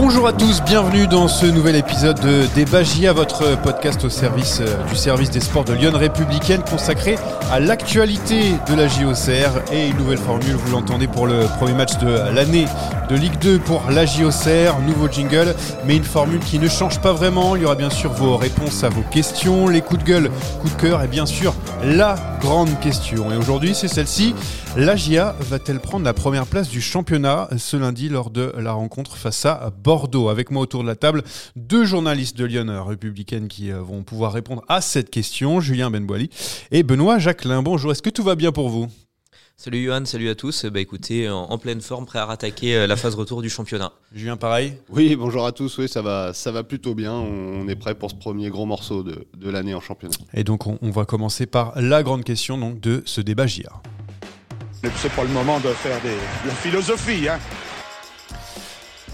Bonjour à tous, bienvenue dans ce nouvel épisode de Débat JA, votre podcast au service euh, du service des sports de Lyon Républicaine consacré à l'actualité de la JOCR et une nouvelle formule, vous l'entendez pour le premier match de l'année de Ligue 2 pour la JOCR, nouveau jingle, mais une formule qui ne change pas vraiment. Il y aura bien sûr vos réponses à vos questions, les coups de gueule, coups de cœur et bien sûr la grande question. Et aujourd'hui, c'est celle-ci. La GIA va-t-elle prendre la première place du championnat ce lundi lors de la rencontre face à Avec moi autour de la table, deux journalistes de Lyon républicaine qui euh, vont pouvoir répondre à cette question, Julien Benboili et Benoît Jacquelin. Bonjour, est-ce que tout va bien pour vous? Salut Johan, salut à tous. Bah écoutez, en, pleine forme, prêt à rattaquer euh, la phase retour du championnat. Julien, pareil? Oui, bonjour à tous. Oui, ça va, ça va plutôt bien. On est prêt pour ce premier gros morceau de, l'année en championnat. Et donc, on, va commencer par la grande question donc, de ce débat JA. C'est pas le moment de faire des, de la philosophie, hein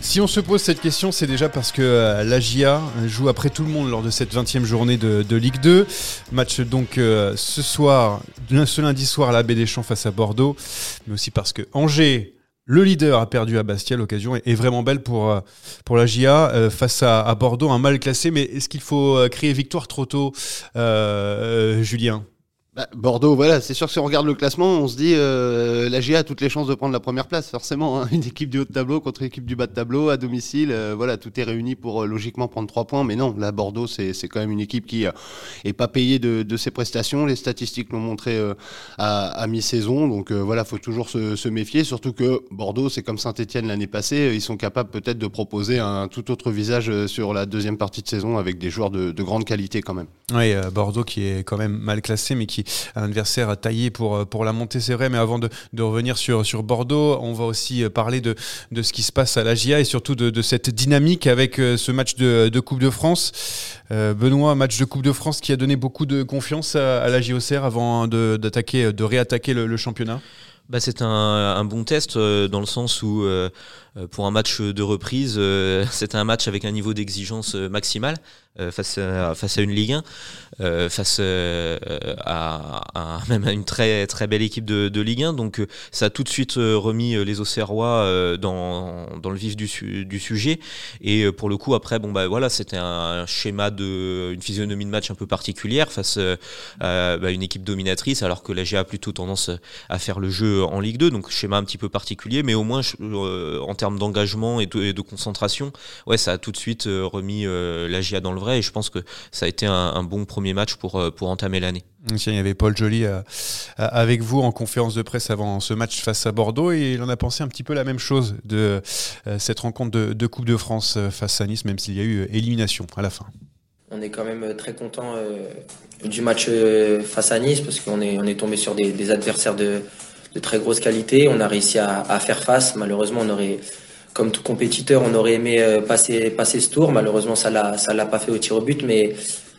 si on se pose cette question, c'est déjà parce que euh, la GIA joue après tout le monde lors de cette 20e journée de, Ligue 2. Match donc euh, ce soir, ce lundi soir à la Baie des Champs face à Bordeaux, mais aussi parce que Angers, le leader, a perdu à Bastia. L'occasion est, vraiment belle pour, euh, pour la GIA face à, Bordeaux, un mal classé. Mais est-ce qu'il faut crier victoire trop tôt, Julien? Bah, Bordeaux, voilà, c'est sûr que si on regarde le classement, on se dit euh, la GIA a toutes les chances de prendre la première place, forcément. Hein. Une équipe du haut de tableau contre une équipe du bas de tableau à domicile, euh, voilà, tout est réuni pour euh, logiquement prendre trois points. Mais non, là, Bordeaux, c'est quand même une équipe qui est pas payée de, ses prestations. Les statistiques l'ont montré à, mi-saison, donc voilà, faut toujours se, se, méfier. Surtout que Bordeaux, c'est comme Saint-Etienne l'année passée, ils sont capables peut-être de proposer un tout autre visage sur la deuxième partie de saison avec des joueurs de, de grande qualité quand même. Oui, Bordeaux qui est quand même mal classé, mais qui un adversaire taillé pour, euh, pour la montée, c'est vrai. Mais avant de, revenir sur, sur Bordeaux, on va aussi euh, parler de, de ce qui se passe à la GIA et surtout de, de cette dynamique avec euh, ce match de, de Coupe de France. Benoît, match de Coupe de France qui a donné beaucoup de confiance à, la JOCR avant d'attaquer, de, réattaquer le, championnat. Bah, c'est un, un, bon test dans le sens où pour un match de reprise, c'était un match avec un niveau d'exigence maximal. Euh, face, à, face à une Ligue 1, euh, face euh, à, même à une très, très belle équipe de, Ligue 1. Donc ça a tout de suite remis les Auxerrois dans, le vif du, du sujet. Et pour le coup, après, bon, bah, voilà, c'était un schéma de une physionomie de match un peu particulière face à bah, une équipe dominatrice, alors que la GA a plutôt tendance à faire le jeu en Ligue 2. Donc schéma un petit peu particulier, mais au moins en termes d'engagement et, et de, concentration, ouais, ça a tout de suite remis la GA dans le et je pense que ça a été un, bon premier match pour, euh, pour entamer l'année. Il y avait Paul Joly euh, avec vous en conférence de presse avant ce match face à Bordeaux et il en a pensé un petit peu la même chose de euh, cette rencontre de, Coupe de France face à Nice, même s'il y a eu élimination à la fin. On est quand même très content du match face à Nice parce qu'on est, on est tombé sur des, adversaires de, très grosse qualité. On a réussi à, à faire face. Malheureusement, on aurait comme tout compétiteur, on aurait aimé euh, passer, passer ce tour. Malheureusement, ça l'a, ça l'a pas fait au tir au but, mais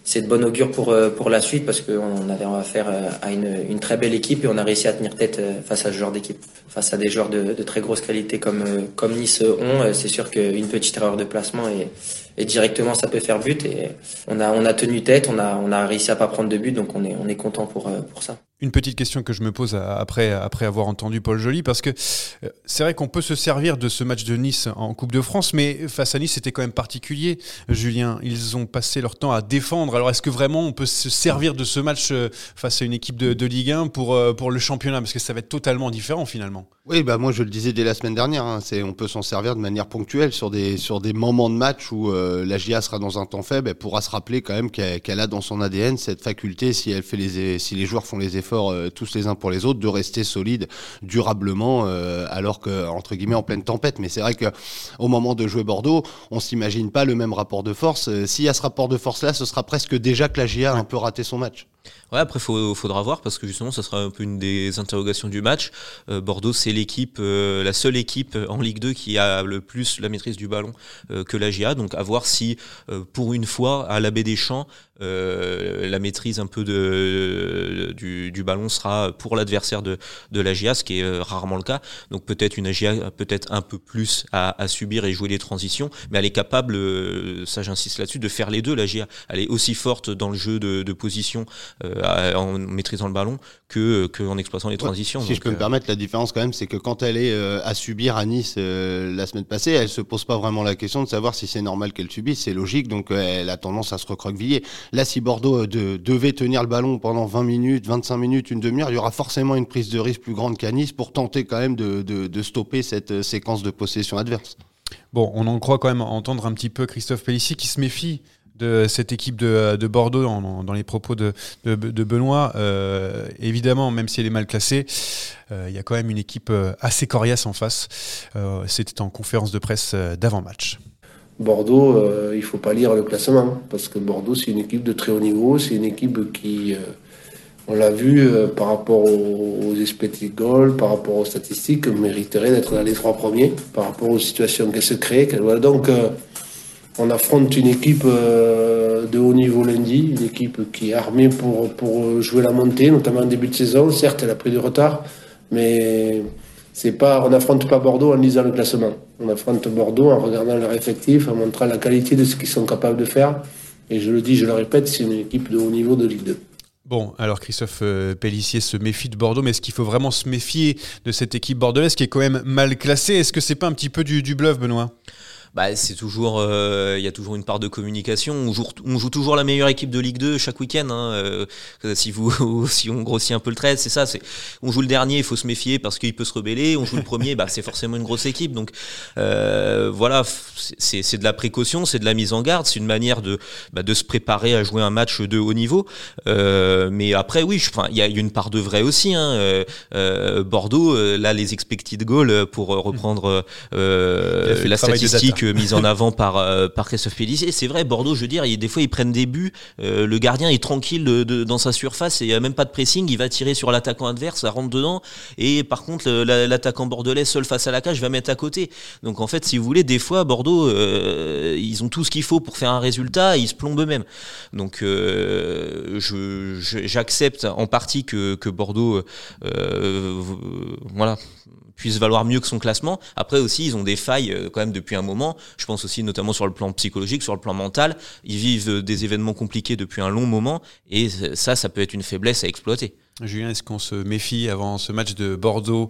c'est de bon augure pour, euh, pour la suite parce qu'on avait affaire euh, à une, une, très belle équipe et on a réussi à tenir tête face à ce genre d'équipe. Face à des joueurs de, de très grosse qualité comme, comme Nice ont, c'est sûr qu'une petite erreur de placement et, et directement ça peut faire but et on a, on a tenu tête, on a, on a réussi à pas prendre de but donc on est, on est content pour, pour ça. Une petite question que je me pose après, après avoir entendu Paul Joly, parce que euh, c'est vrai qu'on peut se servir de ce match de Nice en Coupe de France, mais face à Nice, c'était quand même particulier, Julien. Ils ont passé leur temps à défendre. Alors, est-ce que vraiment on peut se servir de ce match euh, face à une équipe de, Ligue 1 pour, euh, pour le championnat? Parce que ça va être totalement différent finalement. Oui, bah moi je le disais dès la semaine dernière, hein, on peut s'en servir de manière ponctuelle sur des, sur des moments de match où la GIA sera dans un temps faible, elle pourra se rappeler quand même qu'elle a dans son ADN cette faculté, si, elle fait les, si les joueurs font les efforts euh, tous les uns pour les autres, de rester solide durablement, euh, alors que entre guillemets en pleine tempête. Mais c'est vrai que au moment de jouer Bordeaux, on s'imagine pas le même rapport de force. Euh, s'il y a ce rapport de force là, ce sera presque déjà que la GIA a un peu raté son match. Ouais, après, il faudra voir parce que justement, ça sera un peu une des interrogations du match. Euh, Bordeaux, c'est l'équipe, euh, la seule équipe en Ligue 2 qui a le plus la maîtrise du ballon euh, que la GA. Donc, à voir si, pour une fois, à la baie des Champs, la maîtrise un peu de, du, ballon sera pour l'adversaire de, de la GA, ce qui est rarement le cas. Donc, peut-être une AGA peut-être un peu plus à, subir et jouer les transitions, mais elle est capable, ça j'insiste là-dessus, de faire les deux. La GA, elle est aussi forte dans le jeu de position en maîtrisant le ballon que qu'en exploitant les transitions. si je peux me permettre, la différence quand même, c'est que quand elle est à subir à Nice la semaine passée, elle se pose pas vraiment la question de savoir si c'est normal qu'elle subisse, c'est logique, donc elle a tendance à se recroqueviller. Là, si Bordeaux devait tenir le ballon pendant 20 minutes, 25 minutes, une demi-heure, il y aura forcément une prise de risque plus grande qu'à Nice pour tenter quand même de, de stopper cette séquence de possession adverse. Bon, on en croit quand même entendre un petit peu Christophe Pellissier qui se méfie de cette équipe de, Bordeaux dans, les propos de, Benoît. Euh, évidemment, même si elle est mal classée, euh, il y a quand même une équipe euh, assez coriace en face. C'était en conférence de presse d'avant-match. Bordeaux, il ne faut pas lire le classement, parce que Bordeaux, c'est une équipe de très haut niveau, c'est une équipe qui on l'a vu euh, par rapport aux, expected goals, par rapport aux statistiques, mériterait d'être dans les trois premiers, par rapport aux situations qu'elle se crée. Donc, euh, on affronte une équipe euh, de haut niveau lundi, une équipe qui est armée pour, pour jouer la montée, notamment en début de saison. Certes, elle a pris du retard, mais c'est pas, on n'affronte pas Bordeaux en lisant le classement. On affronte Bordeaux en regardant leur effectif, en montrant la qualité de ce qu'ils sont capables de faire. Et je le dis, je le répète, c'est une équipe de haut niveau de Ligue 2. Bon, alors Christophe euh, Pellissier se méfie de Bordeaux, mais est-ce qu'il faut vraiment se méfier de cette équipe bordelaise qui est quand même mal classée? Est-ce que c'est pas un petit peu du bluff, Benoît? Bah, c'est toujours, euh, il y a toujours une part de communication. On joue, on joue toujours la meilleure équipe de Ligue 2 chaque week-end. Hein, euh, si vous, si on grossit un peu le trait, c'est ça. C'est, on joue le dernier, il faut se méfier parce qu'il peut se rebeller. On joue le premier, bah, c'est forcément une grosse équipe. Donc euh, voilà, c'est, c'est de la précaution, c'est de la mise en garde, c'est une manière de, bah, de se préparer à jouer un match de haut niveau. Euh, mais après, oui, enfin, il y a une part de vrai aussi. Hein. Euh, euh, Bordeaux, là, les expected goals pour reprendre la statistique mise en avant par, euh, par Christophe Pellissier. C'est vrai, Bordeaux, je veux dire, des fois ils prennent des buts, euh, le gardien est tranquille de, dans sa surface et il n'y a même pas de pressing, il va tirer sur l'attaquant adverse, ça rentre dedans, et par contre l'attaquant bordelais seul face à la cage va mettre à côté. Donc en fait, si vous voulez, des fois Bordeaux, euh, ils ont tout ce qu'il faut pour faire un résultat ils se plombent eux-mêmes. Donc j'accepte en partie que, que Bordeaux, voilà puisse valoir mieux que son classement. Après aussi, ils ont des failles euh, quand même depuis un moment. Je pense aussi notamment sur le plan psychologique, sur le plan mental. Ils vivent euh, des événements compliqués depuis un long moment et ça, ça peut être une faiblesse à exploiter. Julien, est-ce qu'on se méfie avant ce match de Bordeaux,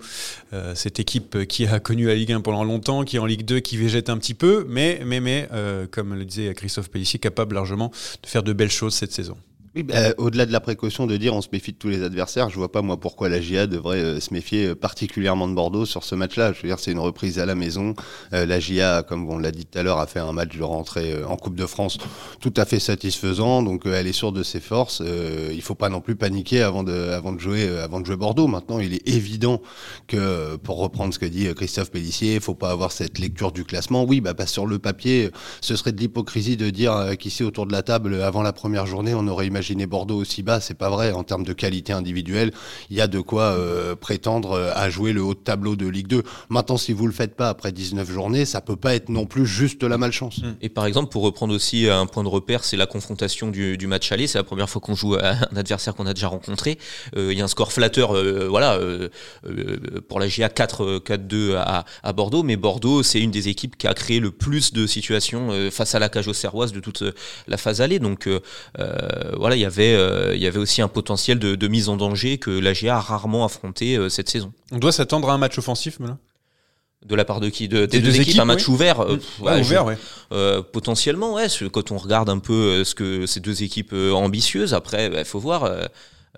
euh, cette équipe qui a connu la Ligue 1 pendant longtemps, qui est en Ligue 2, qui végète un petit peu, mais, mais, mais comme le disait Christophe Pellissier, capable largement de faire de belles choses cette saison? Bah, au-delà de la précaution de dire on se méfie de tous les adversaires, je vois pas moi pourquoi la GIA devrait euh, se méfier euh, particulièrement de Bordeaux sur ce match-là. Je veux dire, c'est une reprise à la maison. Euh, la GIA, comme on l'a dit tout à l'heure, a fait un match de rentrée en Coupe de France tout à fait satisfaisant. Donc elle est sûre de ses forces. il faut pas non plus paniquer avant de, jouer, Bordeaux. Maintenant, il est évident que, pour reprendre ce que dit Christophe Pellissier, faut pas avoir cette lecture du classement. Oui, bah sur le papier, ce serait de l'hypocrisie de dire qu'ici autour de la table, avant la première journée, on aurait imaginé Bordeaux aussi bas, c'est pas vrai. En termes de qualité individuelle, il y a de quoi euh, prétendre euh, à jouer le haut de tableau de Ligue 2. Maintenant, si vous le faites pas après 19 journées, ça peut pas être non plus juste la malchance. Mmh. Et par exemple, pour reprendre aussi un point de repère, c'est la confrontation du, match aller. C'est la première fois qu'on joue à un adversaire qu'on a déjà rencontré. Euh, il y a un score flatteur, voilà, pour la GA 4-2 à, à, Bordeaux, mais Bordeaux, c'est une des équipes qui a créé le plus de situations face à la cage auxerroise de toute la phase allée. Donc voilà, il y avait, euh, il y avait aussi un potentiel de, mise en danger que la GA a rarement affronté euh, cette saison. On doit s'attendre à un match offensif, là de la part de qui? De, Des, deux, équipes, un match ouvert euh, ouvert potentiellement ouais quand on regarde un peu ce que ces deux équipes ambitieuses après il bah, faut voir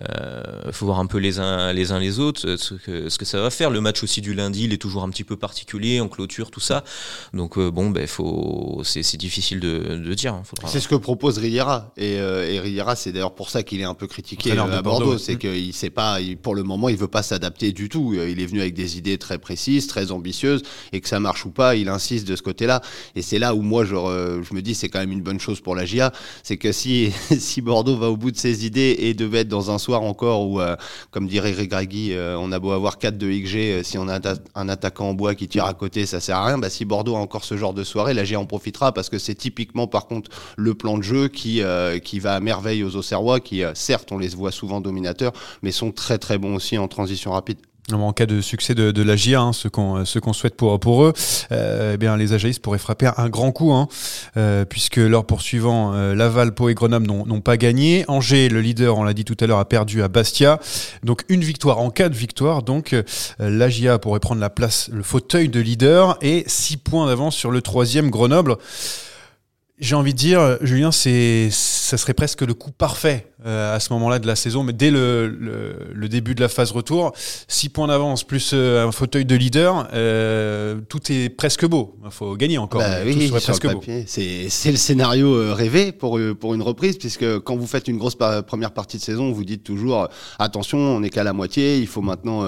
euh, faut voir un peu les uns les uns les autres ce que, ce que ça va faire. Le match aussi du lundi, il est toujours un petit peu particulier en clôture, tout ça. Donc euh, bon, ben faut, c'est, difficile de, de dire. Hein, c'est ce que propose Riera et, euh, et Riera, c'est d'ailleurs pour ça qu'il est un peu critiqué à Bordeaux, c'est mmh. qu'il sait pas, pour le moment, il veut pas s'adapter du tout. Il est venu avec des idées très précises, très ambitieuses, et que ça marche ou pas, il insiste de ce côté-là. Et c'est là où moi je, je me dis c'est quand même une bonne chose pour la GIA, c'est que si si Bordeaux va au bout de ses idées et devait être dans un encore où, euh, comme dirait Regragui, euh, on a beau avoir 4 de XG, euh, si on a un attaquant en bois qui tire à côté, ça sert à rien. Bah, si Bordeaux a encore ce genre de soirée, la G en profitera parce que c'est typiquement, par contre, le plan de jeu qui, qui va à merveille aux Auxerrois, qui, certes, on les voit souvent dominateurs, mais sont très très bons aussi en transition rapide. En cas de succès de, de hein, ce qu'on souhaite pour pour eux, euh, eh bien les Ajaïs pourraient frapper un grand coup, hein, euh, puisque leurs poursuivants euh, Laval, Pau et Grenoble n'ont pas gagné. Angers, le leader, on l'a dit tout à l'heure, a perdu à Bastia. Donc une victoire en cas de victoire, donc euh, pourrait prendre la place, le fauteuil de leader et six points d'avance sur le troisième Grenoble. J'ai envie de dire, Julien, c'est, ça serait presque le coup parfait euh, à ce moment-là de la saison, mais dès le, le, le, début de la phase retour, 6 points d'avance plus euh, un fauteuil de leader, euh, tout est presque beau. Il faut gagner encore. Bah oui, tout serait presque beau. C'est, le scénario rêvé pour, pour une reprise, puisque quand vous faites une grosse première partie de saison, vous dites toujours attention, on n'est qu'à la moitié, il faut maintenant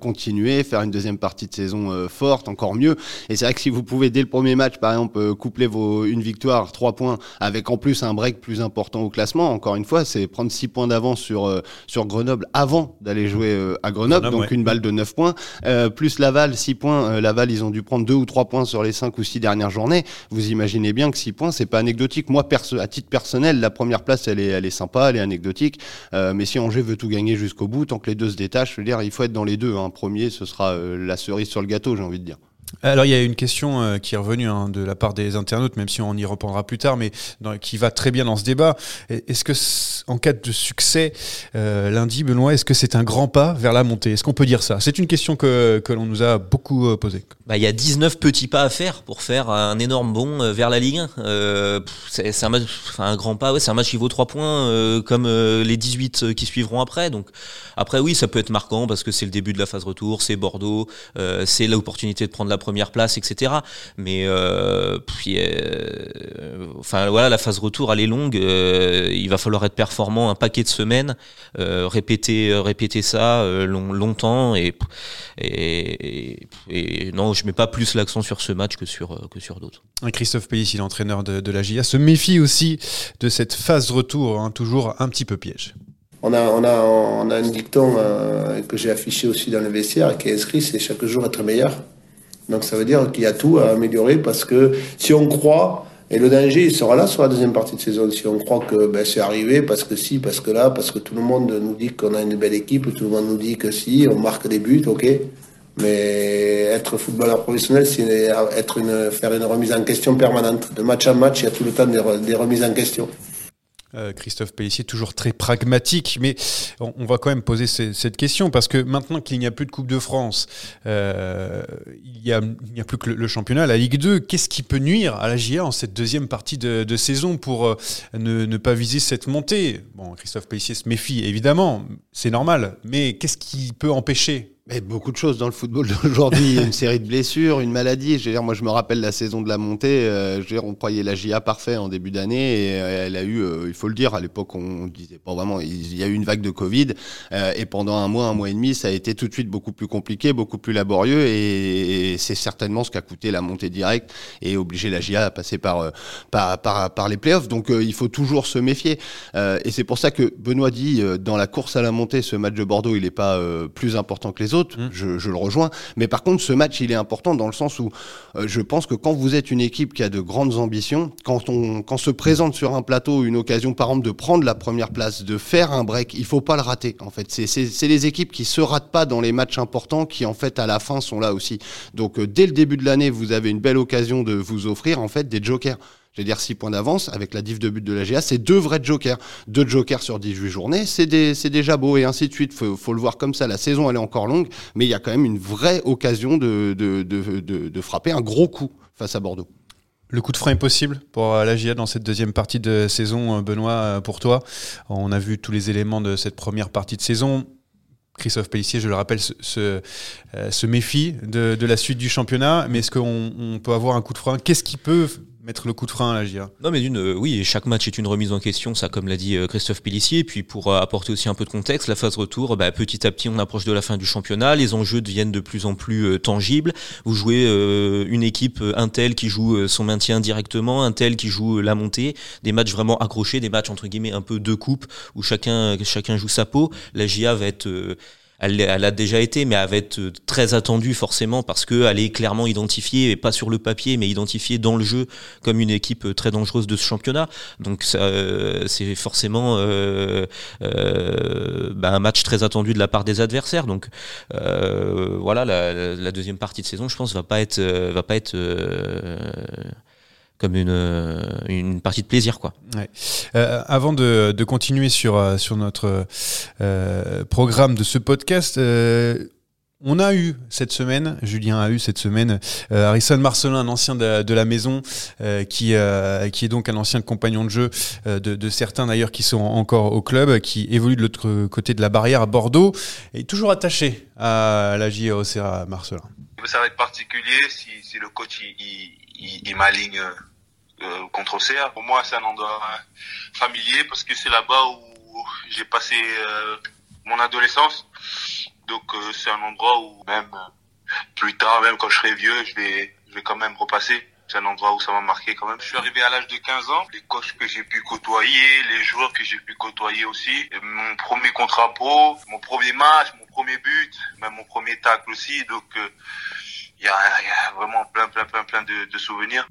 continuer, faire une deuxième partie de saison forte, encore mieux. Et c'est vrai que si vous pouvez dès le premier match, par exemple, coupler vos, une victoire, trois points, avec en plus un break plus important au classement, encore une fois, c'est prendre 6 points d'avance sur, euh, sur Grenoble avant d'aller jouer euh, à Grenoble, Grenoble donc ouais. une balle de 9 points, euh, plus Laval 6 points. Laval, ils ont dû prendre 2 ou 3 points sur les 5 ou 6 dernières journées. Vous imaginez bien que 6 points, c'est pas anecdotique. Moi, perso à titre personnel, la première place, elle est, elle est sympa, elle est anecdotique. mais si Angers veut tout gagner jusqu'au bout, tant que les deux se détachent, je veux dire, il faut être dans les deux. Un hein. premier, ce sera la cerise sur le gâteau, j'ai envie de dire. Alors il y a une question euh, qui est revenue hein, de la part des internautes, même si on y reprendra plus tard, mais qui va très bien dans ce débat. Est-ce que en cas de succès euh, lundi, Benoît, est-ce que c'est un grand pas vers la montée? Est-ce qu'on peut dire ça? C'est une question que, que l'on nous a beaucoup euh, posée. Bah, il y a 19 petits pas à faire pour faire un énorme bond vers la Ligue 1. Euh, c'est un match, grand pas, c'est un match qui vaut 3 points comme les 18 qui suivront après. Donc après oui, ça peut être marquant parce que c'est le début de la phase retour, c'est Bordeaux, c'est l'opportunité de prendre la première place, etc. Mais puis, enfin voilà, la phase retour elle est longue. il va falloir être performant un paquet de semaines, répéter répéter ça long, longtemps et, et, et, et non je mets pas plus l'accent sur ce match que sur, que sur d'autres. Christophe Pellissier, l'entraîneur de, de, la GIA, se méfie aussi de cette phase retour, hein, toujours un petit peu piège. On a, on a, on a un dicton euh, que j'ai affiché aussi dans le vestiaire qui est inscrit, c'est chaque jour être meilleur. Donc ça veut dire qu'il y a tout à améliorer parce que si on croit, et le danger il sera là sur la deuxième partie de saison, si on croit que ben, c'est arrivé parce que si, parce que là, parce que tout le monde nous dit qu'on a une belle équipe, tout le monde nous dit que si, on marque des buts, ok, mais être footballeur professionnel, c'est être faire une remise en question permanente. De match en match, il y a tout le temps des remises en question. Euh, Christophe Pellissier, toujours très pragmatique, mais on, on va quand même poser ce, cette question parce que maintenant qu'il n'y a plus de Coupe de France, euh, il n'y a, a, plus que le, championnat, la Ligue 2, qu'est-ce qui peut nuire à la GIA en cette deuxième partie de, de saison pour euh, ne, ne, pas viser cette montée? Bon, Christophe Pellissier se méfie, évidemment, c'est normal, mais qu'est-ce qui peut empêcher mais beaucoup de choses dans le football d'aujourd'hui, une série de blessures, une maladie. Je veux dire, moi, je me rappelle la saison de la montée. Euh, je veux dire, on croyait la GIA parfait en début d'année et elle a eu, euh, il faut le dire, à l'époque, on disait pas vraiment. Il y a eu une vague de Covid euh, et pendant un mois, un mois et demi, ça a été tout de suite beaucoup plus compliqué, beaucoup plus laborieux et, c'est certainement ce qu'a coûté la montée directe et obligé la GIA à passer par par par, par les playoffs. Donc, il faut toujours se méfier et c'est pour ça que Benoît dit dans la course à la montée, ce match de Bordeaux, il n'est pas plus important que les autres, mmh. je, je, le rejoins. Mais par contre, ce match, il est important dans le sens où euh, je pense que quand vous êtes une équipe qui a de grandes ambitions, quand on quand se présente sur un plateau une occasion, par exemple, de prendre la première place, de faire un break, il faut pas le rater. En fait, c'est les équipes qui se ratent pas dans les matchs importants qui, en fait, à la fin, sont là aussi. Donc, euh, dès le début de l'année, vous avez une belle occasion de vous offrir, en fait, des jokers je vais dire 6 points d'avance, avec la diff de but de la GA, c'est deux vrais jokers. Deux jokers sur 18 journées, c'est déjà beau, et ainsi de suite. Faut, faut le voir comme ça. La saison, elle est encore longue, mais il y a quand même une vraie occasion de, de, de, de, frapper un gros coup face à Bordeaux. Le coup de frein est possible pour la GIA dans cette deuxième partie de saison, Benoît, pour toi? On a vu tous les éléments de cette première partie de saison. Christophe Pellissier, je le rappelle, se, euh, méfie de, la suite du championnat. Mais est-ce qu'on peut avoir un coup de frein? Qu'est-ce qui peut mettre le coup de frein à la GIA Non, mais d'une, euh, oui, chaque match est une remise en question, ça, comme l'a dit euh, Christophe Pellissier. Et puis, pour euh, apporter aussi un peu de contexte, la phase retour, bah, petit à petit, on approche de la fin du championnat. Les enjeux deviennent de plus en plus euh, tangibles. Vous jouez une équipe, un tel qui joue son maintien directement, un tel qui joue la montée. Des matchs vraiment accrochés, des matchs entre guillemets un peu de coupe où chacun, chacun joue sa peau. La GIA va être elle, elle, a déjà été, mais elle va être très attendue forcément parce qu'elle est clairement identifiée, et pas sur le papier, mais identifiée dans le jeu comme une équipe très dangereuse de ce championnat. Donc c'est forcément euh, euh, bah, un match très attendu de la part des adversaires. Donc euh, voilà, la, la, deuxième partie de saison, je pense, va pas être, va pas être comme une, une partie de plaisir. Quoi. Ouais. Euh, avant de, de, continuer sur, euh, sur notre euh, programme de ce podcast, euh, on a eu cette semaine, Julien a eu cette semaine, euh, Harrison Marcelin, un ancien de, de la maison, euh, qui, euh, qui est donc un ancien compagnon de jeu de, de, certains d'ailleurs qui sont encore au club, qui évolue de l'autre côté de la barrière à Bordeaux, et toujours attaché à la JOC à Marcelin. Ça va être particulier si, si le coach il, il, il m'aligne euh, contre Auxerre. Pour moi, c'est un endroit familier parce que c'est là-bas où j'ai passé euh, mon adolescence. Donc euh, c'est un endroit où même plus tard, même quand je serai vieux, je vais, je vais quand même repasser. C'est un endroit où ça m'a marqué quand même. Je suis arrivé à l'âge de 15 ans. Les coachs que j'ai pu côtoyer, les joueurs que j'ai pu côtoyer aussi. mon premier contrat pro, mon premier match, mon premier but, même mon premier tacle aussi. Donc il y, a, vraiment plein, plein, plein, plein de, souvenirs.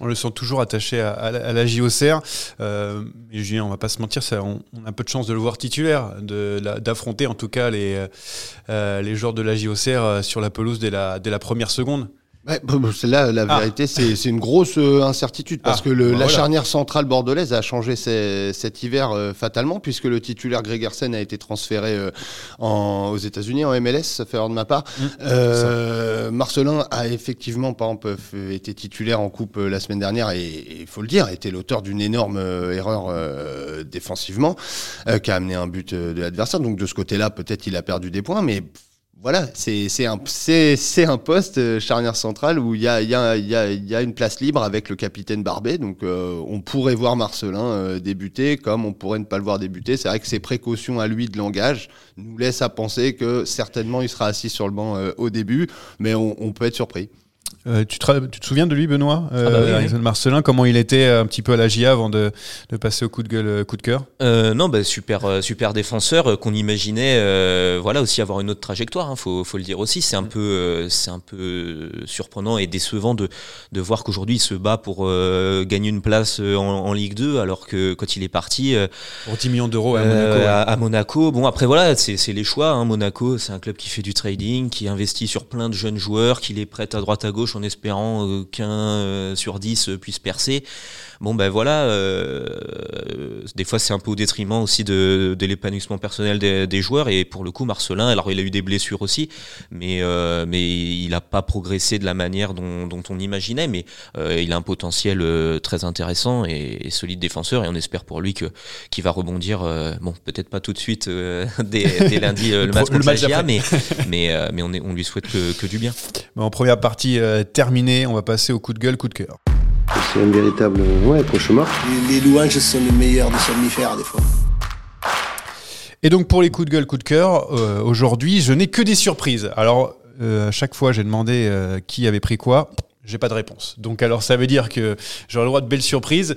On le sent toujours attaché à, la JOCR. Euh, Julien, on va pas se mentir, ça, on, a peu de chance de le voir titulaire, d'affronter en tout cas les, euh, joueurs de la JOCR sur la pelouse dès dès la première seconde. Ouais, c'est là la ah. vérité, c'est une grosse euh, incertitude parce ah. que le, bah, la voilà. charnière centrale bordelaise a changé ces, cet hiver euh, fatalement puisque le titulaire Gregersen a été transféré euh, en, aux États-Unis en MLS, ça fait erreur de ma part. Mmh, Marcelin a effectivement, par exemple, été titulaire en coupe la semaine dernière et il faut le dire, a été l'auteur d'une énorme erreur défensivement qui a amené un but de l'adversaire. Donc de ce côté-là, peut-être il a perdu des points, mais voilà, c'est un, un poste euh, charnière centrale où il y a, y, a, y, y a, une place libre avec le capitaine Barbet. Donc euh, on pourrait voir Marcelin euh, débuter comme on pourrait ne pas le voir débuter. C'est vrai que ses précautions à lui de langage nous laissent à penser que certainement il sera assis sur le banc au début, mais on peut être surpris. Euh, tu, te, tu, te, souviens de lui, Benoît euh, ah bah oui, oui. Marcelin, comment il était euh, un petit peu à la GIA avant de, de, passer au coup de gueule, coup de cœur? Euh, Non, bah, super, super défenseur qu'on imaginait, voilà, aussi avoir une autre trajectoire. Hein, faut, faut le dire aussi. C'est un peu, c'est un peu surprenant et décevant de, de voir qu'aujourd'hui il se bat pour gagner une place en, en, Ligue 2, alors que quand il est parti pour 10 millions d'euros à Monaco. À, à, Monaco. Bon, après voilà, c'est les choix. Hein. Monaco, c'est un club qui fait du trading, qui investit sur plein de jeunes joueurs, qui les prête à droite à gauche en espérant euh, qu'un euh, sur dix puisse percer. Bon ben voilà, euh, des fois c'est un peu au détriment aussi de, de l'épanouissement personnel des, des, joueurs et pour le coup Marcelin, alors il a eu des blessures aussi, mais euh, mais il n'a pas progressé de la manière dont, dont on imaginait, mais euh, il a un potentiel euh, très intéressant et, et, solide défenseur et on espère pour lui que qu'il va rebondir. Euh, bon peut-être pas tout de suite dès, dès, lundi le, match contre le GIA, mais mais mais on est, on lui souhaite que, que du bien. En première partie terminée, on va passer au coup de gueule, coup de cœur. C'est un véritable ouais, cauchemar. Les, les louanges sont les meilleurs des somnifères, des fois. Et donc pour les coups de gueule, coups de cœur, euh, aujourd'hui, je n'ai que des surprises. Alors, euh, à chaque fois, j'ai demandé euh, qui avait pris quoi. J'ai pas de réponse. Donc alors ça veut dire que j'aurai le droit de belles surprises.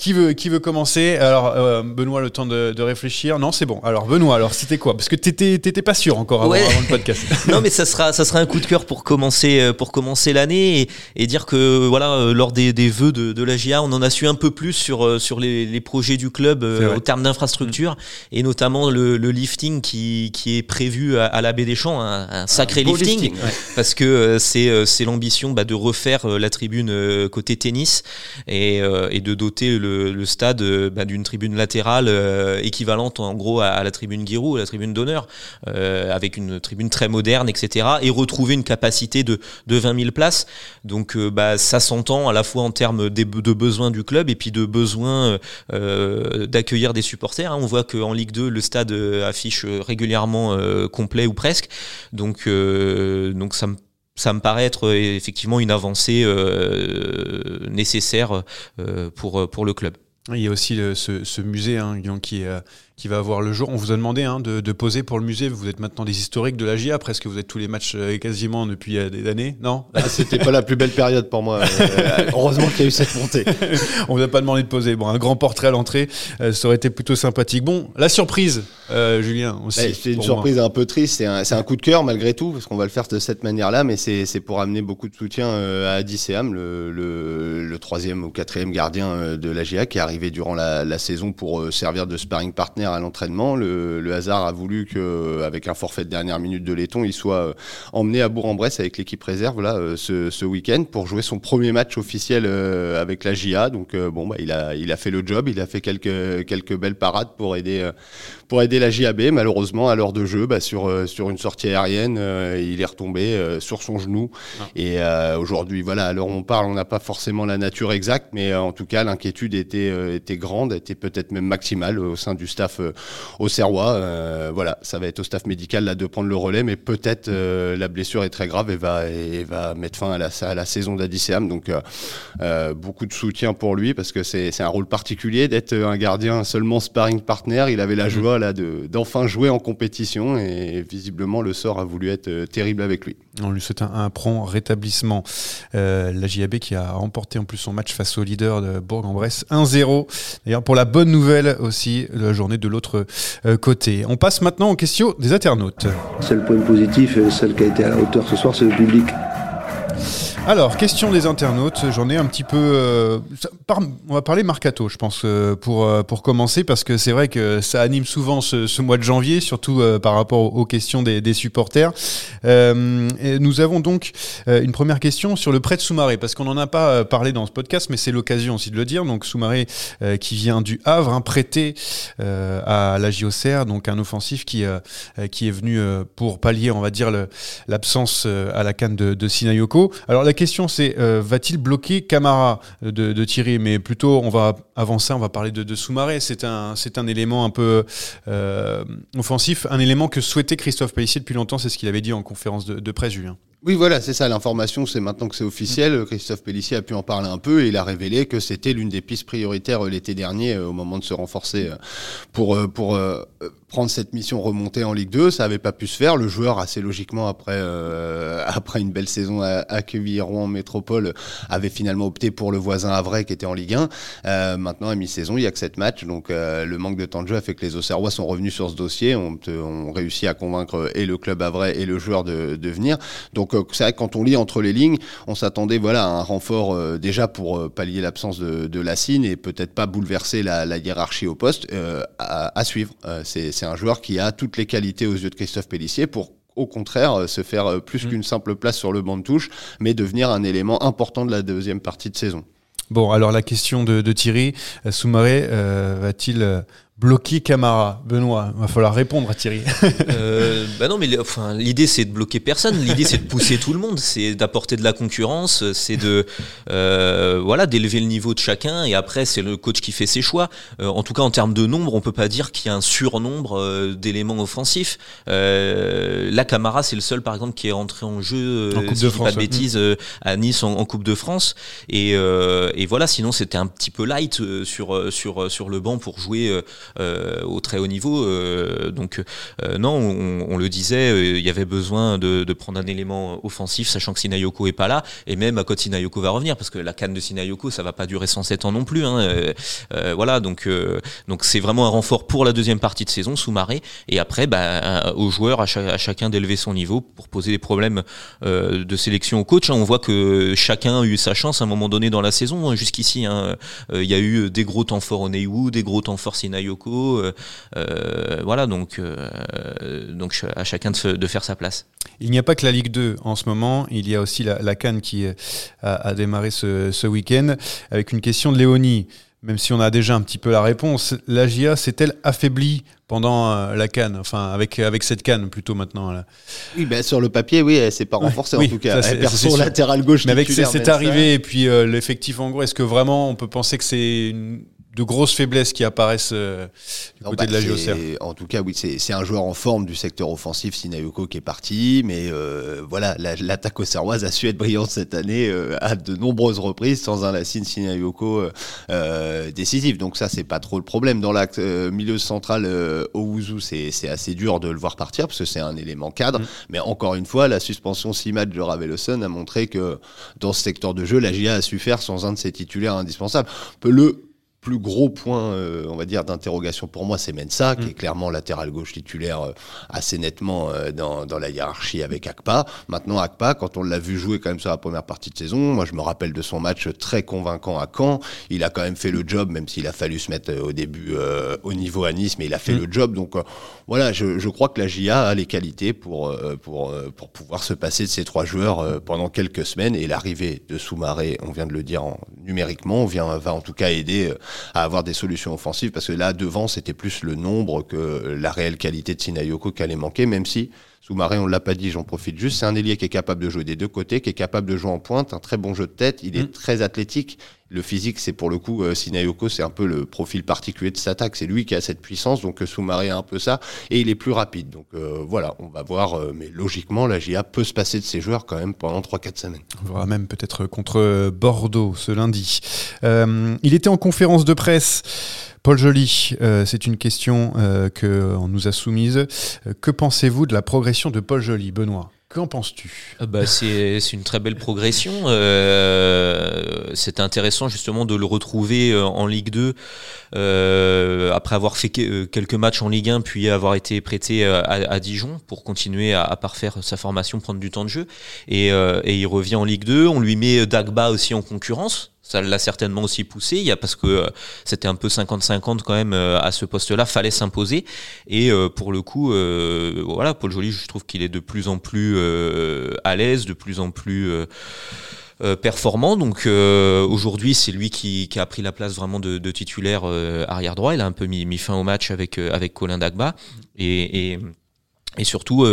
Qui veut, qui veut commencer Alors, euh, Benoît, le temps de, de réfléchir. Non, c'est bon. Alors, Benoît, alors c'était quoi? Parce que t'étais, t'étais pas sûr encore avant, ouais. avant le podcast. non, mais ça sera, ça sera un coup de cœur pour commencer, euh, pour commencer l'année et, et, dire que voilà, euh, lors des, des vœux de, de la GIA, on en a su un peu plus sur sur les, les projets du club euh, au terme d'infrastructure mmh. et notamment le, le, lifting qui, qui est prévu à, à la baie des Champs, un, un sacré un lifting, lifting ouais. parce que c'est c'est l'ambition bah, de refaire la tribune côté tennis et, et de doter le le, stade bah, d'une tribune latérale euh, équivalente en gros à, la tribune Giroud, à la tribune d'honneur, euh, avec une tribune très moderne, etc. Et retrouver une capacité de, de 20 000 places. Donc euh, bah, ça s'entend à la fois en termes de, besoins du club et puis de besoin euh, d'accueillir des supporters. Hein. On voit qu'en Ligue 2, le stade affiche régulièrement complet ou presque. Donc, donc ça me ça me paraît être euh, effectivement une avancée euh, nécessaire euh, pour, pour le club. Il y a aussi ce, ce, musée hein, qui, est, qui va avoir le jour. On vous a demandé hein, de, de, poser pour le musée. Vous êtes maintenant des historiques de la GIA, presque vous êtes tous les matchs quasiment depuis des années, non? Ah, C'était pas la plus belle période pour moi. heureusement qu'il y a eu cette montée. On vous a pas demandé de poser. Bon, un grand portrait à l'entrée, ça aurait été plutôt sympathique. Bon, la surprise, Julien aussi. Bah, c'est une surprise un peu triste. C'est un, un, coup de cœur malgré tout, parce qu'on va le faire de cette manière-là, mais c'est pour amener beaucoup de soutien à Adi Seam, le, le, le, troisième ou quatrième gardien de la GIA, qui est arrivé durant la, la saison pour servir de sparring partner à l'entraînement. Le, hasard a voulu qu'avec un forfait de dernière minute de laiton, il soit emmené à Bourg-en-Bresse avec l'équipe réserve là, ce, week-end pour jouer son premier match officiel avec la GIA. Donc bon, bah, il, a, fait le job, il a fait quelques belles parades pour aider, pour aider la JAB. Malheureusement, à l'heure de jeu, bah, sur, sur une sortie aérienne, il est retombé sur son genou. Ah. Et aujourd'hui, voilà, où on parle, on n'a pas forcément la nature exacte, mais en tout cas, l'inquiétude était, était grande, était peut-être même maximale au sein du staff au Serrois. Euh, voilà, ça va être au staff médical là de prendre le relais, mais peut-être euh, la blessure est très grave et va, et va mettre fin à la, à la saison d'Adiceam. Donc euh, beaucoup de soutien pour lui parce que c'est un rôle particulier d'être un gardien seulement sparring partner. Il avait la mm-hmm. joie d'enfin jouer en compétition et visiblement le sort a voulu être terrible avec lui. On lui souhaite un, un prompt rétablissement. la JAB qui a remporté en plus son match face au leader de Bourg-en-Bresse 1-0. D'ailleurs pour la bonne nouvelle aussi, la journée de l'autre euh, côté. On passe maintenant aux questions des internautes. Seul point positif, celle qui a été à la hauteur ce soir, c'est le public. Alors, question des internautes, j'en ai un petit peu... Euh, on va parler Marcato, je pense, euh, pour, euh, pour commencer, parce que c'est vrai que ça anime souvent ce, mois de janvier, surtout par rapport aux, questions des, supporters. nous avons donc une première question sur le prêt de Soumaré, parce qu'on n'en a pas parlé dans ce podcast, mais c'est l'occasion aussi de le dire. Donc Soumaré qui vient du Havre, hein, prêté à la JOCR, donc un offensif qui, qui est venu pour pallier, on va dire, l'absence à la canne de, de Sinayoko. Alors la question c'est euh, va-t-il bloquer Camara euh, de, Thierry? Mais plutôt, on va avancer, on va parler de, de Soumaré. C'est un, c'est un élément un peu euh, offensif, un élément que souhaitait Christophe Pellissier depuis longtemps. C'est ce qu'il avait dit en conférence de, de presse, Julien. Oui, voilà, c'est ça l'information. C'est maintenant que c'est officiel. Christophe Pellissier a pu en parler un peu et il a révélé que c'était l'une des pistes prioritaires l'été dernier au moment de se renforcer pour pour prendre cette mission remontée en Ligue 2. Ça n'avait pas pu se faire. Le joueur, assez logiquement, après, euh, après une belle saison à, à Rouen Métropole, avait finalement opté pour le voisin Havrais qui était en Ligue 1. Euh, maintenant, à mi-saison, il n'y a que 7 matchs. Donc, euh, le manque de temps de jeu a fait que les Auxerrois sont revenus sur ce dossier. On, on réussit à convaincre et le club Havrais et le joueur de, de venir. Donc, euh, c'est vrai que quand on lit entre les lignes, on s'attendait voilà, à un renfort euh, déjà pour pallier l'absence de, de Lassine et peut-être pas bouleverser la, la hiérarchie au poste. À, à, suivre. C'est un joueur qui a toutes les qualités aux yeux de Christophe Pellissier pour au contraire euh, se faire euh, plus mm. qu'une simple place sur le banc de touche, mais devenir un élément important de la deuxième partie de saison. Bon, alors la question de, Thierry, euh, Soumaré va-t-il bloquer Camara Benoît, il va falloir répondre à Thierry. euh, bah non, mais enfin, l'idée c'est de bloquer personne. L'idée c'est de pousser tout le monde, c'est d'apporter de la concurrence, c'est de euh, voilà d'élever le niveau de chacun. Et après, c'est le coach qui fait ses choix. Euh, en tout cas, en termes de nombre, on peut pas dire qu'il y a un surnombre euh, d'éléments offensifs. Euh, la Camara, c'est le seul, par exemple, qui est rentré en jeu, en coupe de France, pas de bêtises, à Nice en, Coupe de France. Et, et voilà, sinon c'était un petit peu light sur sur sur le banc pour jouer euh, au très haut niveau. Euh, donc euh, non, on, le disait, il y avait besoin de, prendre un élément offensif, sachant que Sinayoko est pas là, et même quand Sinayoko va revenir, parce que la canne de Sinayoko, ça va pas durer 107 ans non plus. Hein, voilà, donc donc c'est vraiment un renfort pour la deuxième partie de saison sous marée, et après, bah, aux joueurs, à, chacun d'élever son niveau pour poser des problèmes de sélection au coach. Hein. On voit que chacun a eu sa chance à un moment donné dans la saison. Hein. Jusqu'ici, il y a eu des gros temps forts au Neywu, des gros temps forts Sinayoko euh, euh, voilà, donc, euh, donc à chacun de, faire sa place. Il n'y a pas que la Ligue 2 en ce moment, il y a aussi la, Cannes qui a, démarré ce, week-end avec une question de Léonie même si on a déjà un petit peu la réponse, la GIA s'est-elle affaiblie pendant la canne, enfin avec avec cette canne plutôt maintenant Oui, ben sur le papier, oui, elle s'est pas renforcée en tout cas. Elle perd son latéral gauche. Mais avec cette arrivée et puis l'effectif en gros, est-ce que vraiment on peut penser que c'est une de grosses faiblesses qui apparaissent euh, du Non, côté bah, de la JOCR. En tout cas, oui, c'est un joueur en forme du secteur offensif, Sinayoko, qui est parti. Mais euh, voilà, la- l'attaque auxerroise a su être brillante cette année euh, à de nombreuses reprises sans un Lassine Sinayoko euh, euh, décisif. Donc ça, c'est pas trop le problème. Dans l'axe euh, milieu central, euh, Owuzu, c'est assez dur de le voir partir parce que c'est un élément cadre. Mais encore une fois, la suspension 6 matchs de Raveloson a montré que dans ce secteur de jeu, la GIA a su faire sans un de ses titulaires indispensables. Le plus gros point, euh, on va dire, d'interrogation pour moi, c'est Mensa, qui est clairement latéral gauche titulaire euh, assez nettement euh, dans, dans la hiérarchie avec Akpa. Maintenant, Akpa, quand on l'a vu jouer quand même sur la première partie de saison, moi je me rappelle de son match très convaincant à Caen. Il a quand même fait le job, même s'il a fallu se mettre euh, au début euh, au niveau à Nice, mais il a fait le job. Donc euh, voilà, je, je crois que la GIA a les qualités pour, euh, pour, euh, pour pouvoir se passer de ces trois joueurs euh, pendant quelques semaines. Et l'arrivée de Soumaré, on vient de le dire en- numériquement, on vient, va en tout cas aider euh, à avoir des solutions offensives parce que là, devant, c'était plus le nombre que la réelle qualité de Sinayoko qui allait manquer, même si Soumaré, on l'a pas dit, j'en profite juste, c'est un ailier qui est capable de jouer des deux côtés, qui est capable de jouer en pointe, un très bon jeu de tête, il est Mm. très athlétique. Le physique, c'est pour le coup, euh, Sinayoko, c'est un peu le profil particulier de attaque. C'est lui qui a cette puissance, donc euh, Soumaré a un peu ça, et il est plus rapide. Donc euh, voilà, on va voir, euh, mais logiquement, la GIA peut se passer de ses joueurs quand même pendant 3-4 semaines. On verra même peut-être contre Bordeaux ce lundi. Il était en conférence de presse. Paul Joly, c'est une question qu'on nous a soumise. Que pensez-vous de la progression de Paul Joly, Benoît? Qu'en penses-tu Ah bah, c'est c'est une très belle progression. Euh, C'était intéressant justement de le retrouver euh, en Ligue 2 euh, après avoir fait euh, quelques matchs en Ligue 1 puis avoir été prêté à, à Dijon pour continuer à, parfaire sa formation, prendre du temps de jeu. Et, et il revient en Ligue 2. On lui met Dagba aussi en concurrence. Ça l'a certainement aussi poussé, il y a parce que euh, c'était un peu 50-50 quand même euh, à ce poste-là, fallait s'imposer. Et euh, pour le coup, euh, voilà, Paul Joly, je trouve qu'il est de plus en plus euh, à l'aise, de plus en plus euh, performant. Donc euh, aujourd'hui, c'est lui qui, qui a pris la place vraiment de, de titulaire euh, arrière droit. Il a un peu mis, mis fin au match avec euh, avec Colin Dagba et, et et surtout,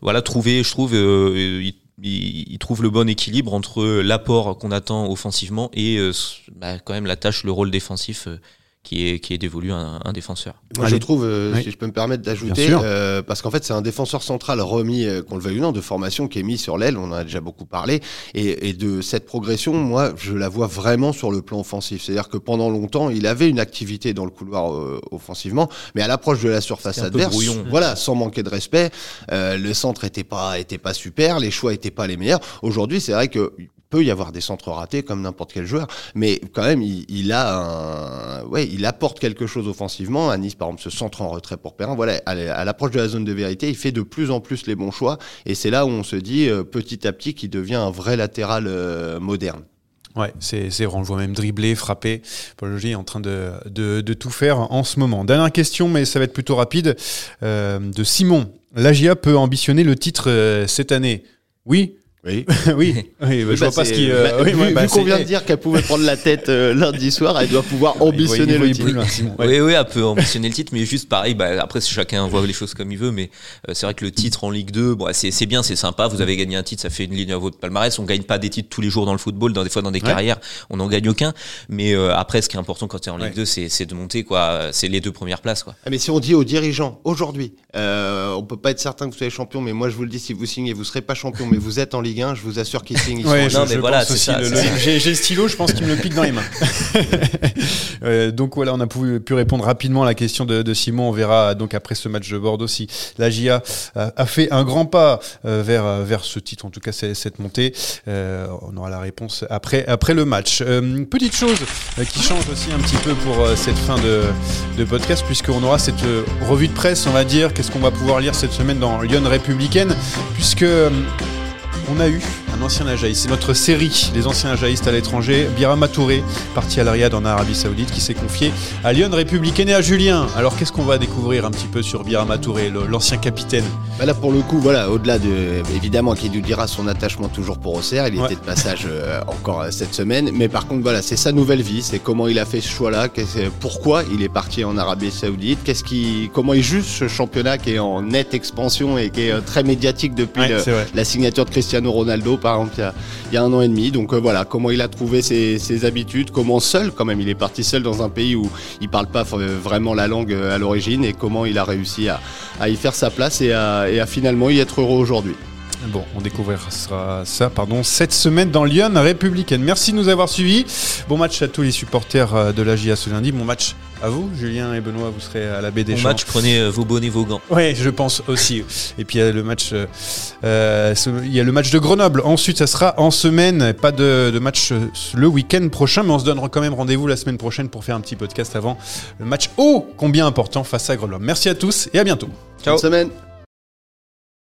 voilà, trouver, je trouve, il, il- trouve le bon équilibre entre l'apport qu'on attend offensivement et euh, bah, quand même la tâche, le rôle défensif euh, qui est qui est dévolu à un, un défenseur. Moi, Allez. je trouve, euh, Oui. si je peux me permettre d'ajouter, euh, parce qu'en fait, c'est un défenseur central remis, euh, qu'on le veuille ou non, de formation qui est mis sur l'aile. On en a déjà beaucoup parlé. Et, et de cette progression, moi, je la vois vraiment sur le plan offensif. C'est-à-dire que pendant longtemps, il avait une activité dans le couloir euh, offensivement, mais à l'approche de la surface adverse, voilà, sans manquer de respect, euh, le centre était pas, était pas super, les choix étaient pas les meilleurs. Aujourd'hui, c'est vrai que peut y avoir des centres ratés comme n'importe quel joueur, mais quand même, il, a un, ouais, il apporte quelque chose offensivement. À Nice, par exemple, ce centre en retrait pour Perrin, voilà, à l'approche de la zone de vérité, il fait de plus en plus les bons choix, et c'est là où on se dit euh, petit à petit qu'il devient un vrai latéral euh, moderne. Ouais, c'est vrai, on le voit même dribbler, frapper. Paul Joly est en train de, de, tout faire en ce moment. Dernière question, mais ça va être plutôt rapide, euh, de Simon. L'AGIA peut ambitionner le titre cette année? Oui Oui. Oui, oui bah, je vois pas ce qui... euh, Bah, oui, vu bah, vu qu'on vient de dire qu'elle pouvait prendre la tête euh, lundi soir, elle doit pouvoir ambitionner voit- il le titre. Ouais. Oui, oui, elle peut ambitionner le titre, mais juste pareil. Bah, après, chacun voit les choses comme il veut, mais euh, c'est vrai que le titre en Ligue 2, bon, c'est c'est bien, c'est sympa. Vous avez gagné un titre, ça fait une ligne à votre palmarès. On gagne pas des titres tous les jours dans le football, dans des fois dans des Ouais. carrières, on n'en gagne aucun. Mais euh, après, ce qui est important quand tu es en Ligue Ouais. 2, c'est c'est de monter, quoi. C'est les deux premières places, quoi. Ah, mais si on dit aux dirigeants aujourd'hui, euh, on peut pas être certain que vous soyez champion, mais moi je vous le dis, si vous signez, vous serez pas champion, mais vous êtes en Ligue 1, je vous assure qu'ils signent. ils Ouais, sont Non, mais voilà, c'est ça. J'ai j'ai le stylo, je pense qu'il me le pique dans les mains. Euh, donc voilà, on a pu, pu répondre rapidement à la question de, de Simon. On verra donc après ce match de Bordeaux si la GIA a, a fait un grand pas euh, vers, euh, vers ce titre, en tout cas cette montée. Euh, on aura la réponse après, après le match. Euh, petite chose euh, qui change aussi un petit peu pour euh, cette fin de, de podcast, puisqu'on aura cette euh, revue de presse, on va dire, qu'est-ce qu'on va pouvoir lire cette semaine dans Lyon Républicaine, puisque... on a eu un ancien Ajaïs. C'est notre série des anciens Ajaïstes à l'étranger. Birama Touré, parti à l'Ariad en Arabie Saoudite, qui s'est confié à Lyon Républicaine et à Julien. Alors qu'est-ce qu'on va découvrir un petit peu sur Birama Touré, l'ancien capitaine? Bah là, pour le coup, voilà, au-delà de, évidemment, qu'il nous dira son attachement toujours pour Auxerre, il Ouais. était de passage euh, encore euh, cette semaine, mais par contre, voilà, c'est sa nouvelle vie, c'est comment il a fait ce choix-là, pourquoi il est parti en Arabie Saoudite, qu'est-ce qui, comment il juge ce championnat qui est en nette expansion et qui est euh, très médiatique depuis Ouais, le- la signature de Cristiano Ronaldo, exemple il y a, un an et demi. Donc euh, voilà, comment il a trouvé ses, habitudes, comment seul quand même, il est parti seul dans un pays où il parle pas vraiment la langue euh, à l'origine et comment il a réussi à, y faire sa place et à finalement y être heureux aujourd'hui. Bon, on découvrira ça pardon, cette semaine dans Lyon républicaine. Merci de nous avoir suivis. Bon match à tous les supporters euh, de la GIA ce lundi. Bon match à vous, Julien et Benoît, vous serez à la baie des Bon match, prenez euh, vos bonnets, vos gants. Oui, je pense aussi. Et puis il y a le match, euh, il y a le match de Grenoble. Ensuite, ça sera en semaine. Pas de, de match le week-end prochain, mais on se donne quand même rendez-vous la semaine prochaine pour faire un petit podcast avant le match ô combien important face à Grenoble. Merci à tous et à bientôt. Bonne semaine.